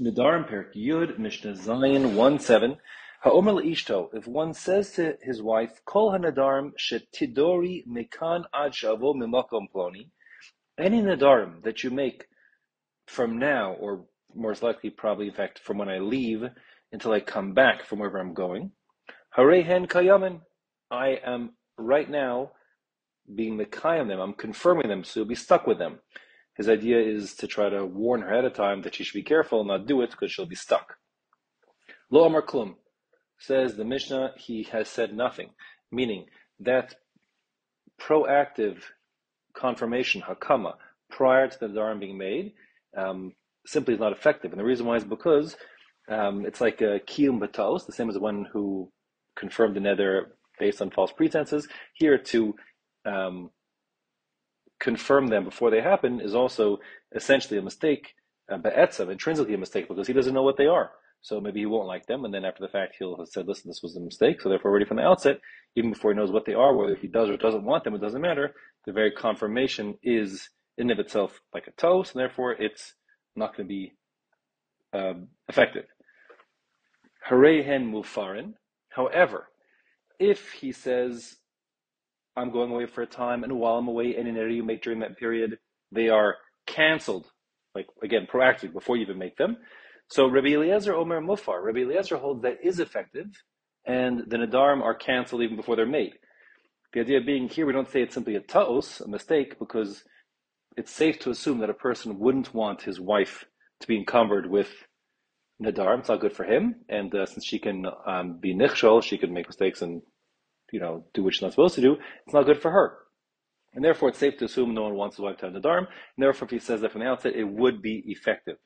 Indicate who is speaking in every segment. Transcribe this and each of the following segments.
Speaker 1: Nedarim Perek Yud Mishnah Zayin 1 7. Ha'omer Ishto, if one says to his wife, Kol ha'nadarim shetidori mekan ad shavo mimakom ploni, any nadarim that you make from now, or more likely, probably, in fact, from when I leave until I come back from wherever I'm going, harehen kayamin, I am right now being mekayam them, I'm confirming them, so you'll be stuck with them. His idea is to try to warn her ahead of time that she should be careful and not do it because she'll be stuck. Lo Amar Klum says the Mishnah, he has said nothing, meaning that proactive confirmation, hakama, prior to the dharam being made, um, simply is not effective. And the reason why is because um, it's like a kiyum batos, the same as the one who confirmed the neder based on false pretenses. Here to um, confirm them before they happen is also essentially a mistake, uh, intrinsically a mistake, because he doesn't know what they are. So maybe he won't like them, and then after the fact, he'll have said, listen, this was a mistake. So therefore, already from the outset, even before he knows what they are, whether he does or doesn't want them, it doesn't matter. The very confirmation is in of itself like a toast, and therefore it's not going to be um, effective. Harehen mufarin. However, if he says, I'm going away for a time, and while I'm away, any error you make during that period, they are canceled, like again, proactively before you even make them. So Rabbi Eliezer Omer Mufar, Rabbi Eliezer holds that is effective, and the Nadarim are canceled even before they're made. The idea being here, we don't say it's simply a ta'os, a mistake, because it's safe to assume that a person wouldn't want his wife to be encumbered with Nadarim. It's not good for him, and uh, since she can um, be nichshol, she can make mistakes and you know, do what she's not supposed to do, it's not good for her. And therefore, it's safe to assume no one wants his wife to have Nadarim. And therefore, if he says that from the outset, it would be effective.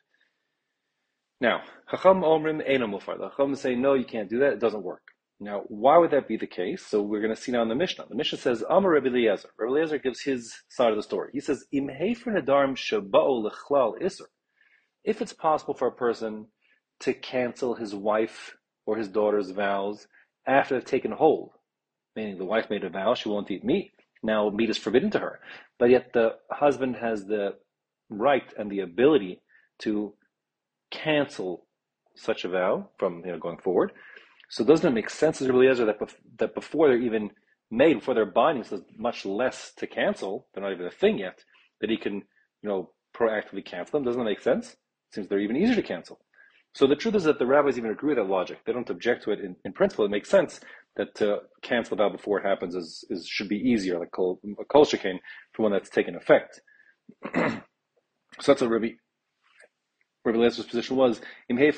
Speaker 1: Now, Chacham Omrim Eino Mufar. The Chacham say, no, you can't do that. It doesn't work. Now, why would that be the case? So we're going to see now in the Mishnah. The Mishnah says, Amar Rabbi Eliezer. Rabbi Eliezer gives his side of the story. He says, Im Hefer Nadarim Shaba'u Lechlal. If it's possible for a person to cancel his wife or his daughter's vows after they've taken hold, meaning the wife made a vow she won't eat meat. Now meat is forbidden to her, but yet the husband has the right and the ability to cancel such a vow from you know going forward. So doesn't it make sense as Eliezer that bef- that before they're even made, before they're binding, so much less to cancel. They're not even a thing yet. That he can you know proactively cancel them. Doesn't that make sense? It seems they're even easier to cancel. So the truth is that the rabbis even agree with that logic. They don't object to it in, in principle. It makes sense that to cancel the vow before it happens is, is should be easier, like kol, kol shekain, for one that's taken effect. so that's what Rabbi Rabbi Eliezer's position was. Before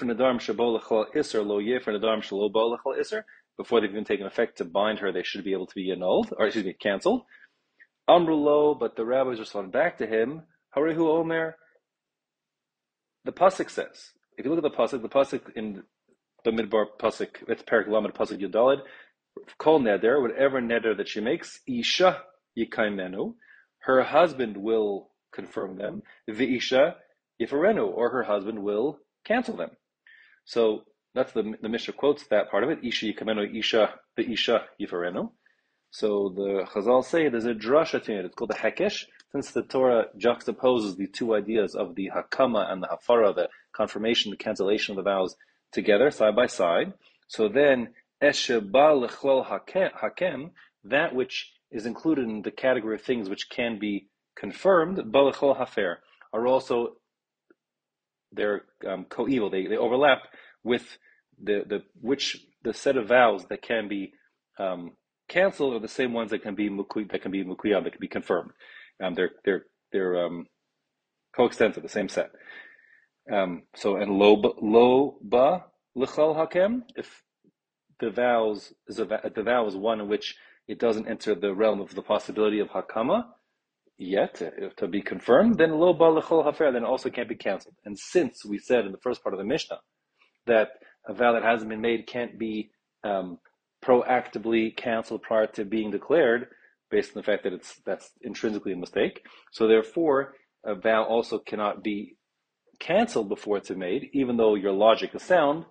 Speaker 1: they've even taken effect to bind her, they should be able to be annulled, or excuse me, canceled. Amrulo, but the rabbis responded back to him. Harihu Omer. The pasuk says if you look at the pasuk, the pasuk in the midbar pasuk, it's Perak Lamed pasuk Yudalid, kol neder, whatever neder that she makes, isha yikaimenu, her husband will confirm them, the isha yifarenu, or her husband will cancel them. So that's the the Mishnah quotes that part of it. Isha yikamenu, isha the isha yifarenu. So the Chazal say there's a drasha to it. It's called the Hekesh, since the Torah juxtaposes the two ideas of the Hakama and the Hafara, the confirmation, the cancellation of the vows together, side by side. So then, Hakem, that which is included in the category of things which can be confirmed, Balechol Hafer, are also they're um, coeval. They, they overlap with the, the which the set of vows that can be um, canceled are the same ones that can be that can be mukuyam, that can be confirmed. Um, they're they're they're um, coextensive, the same set. Um, so and lo ba lichal hakem if the is a vow is one in which it doesn't enter the realm of the possibility of hakama yet to be confirmed, then lo ba lichal hafer then also can't be cancelled. And since we said in the first part of the Mishnah that a vow that hasn't been made can't be um, proactively canceled prior to being declared, based on the fact that it's that's intrinsically a mistake. So therefore, a vow also cannot be canceled before it's made, even though your logic is sound,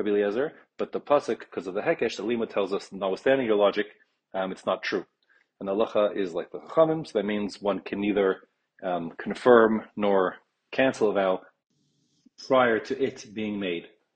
Speaker 1: Rabbi Eliezer. But the pasuk, because of the hekesh, the lima tells us, notwithstanding your logic, um, it's not true. And the halacha is like the chachamim, so that means one can neither um, confirm nor cancel a vow prior to it being made.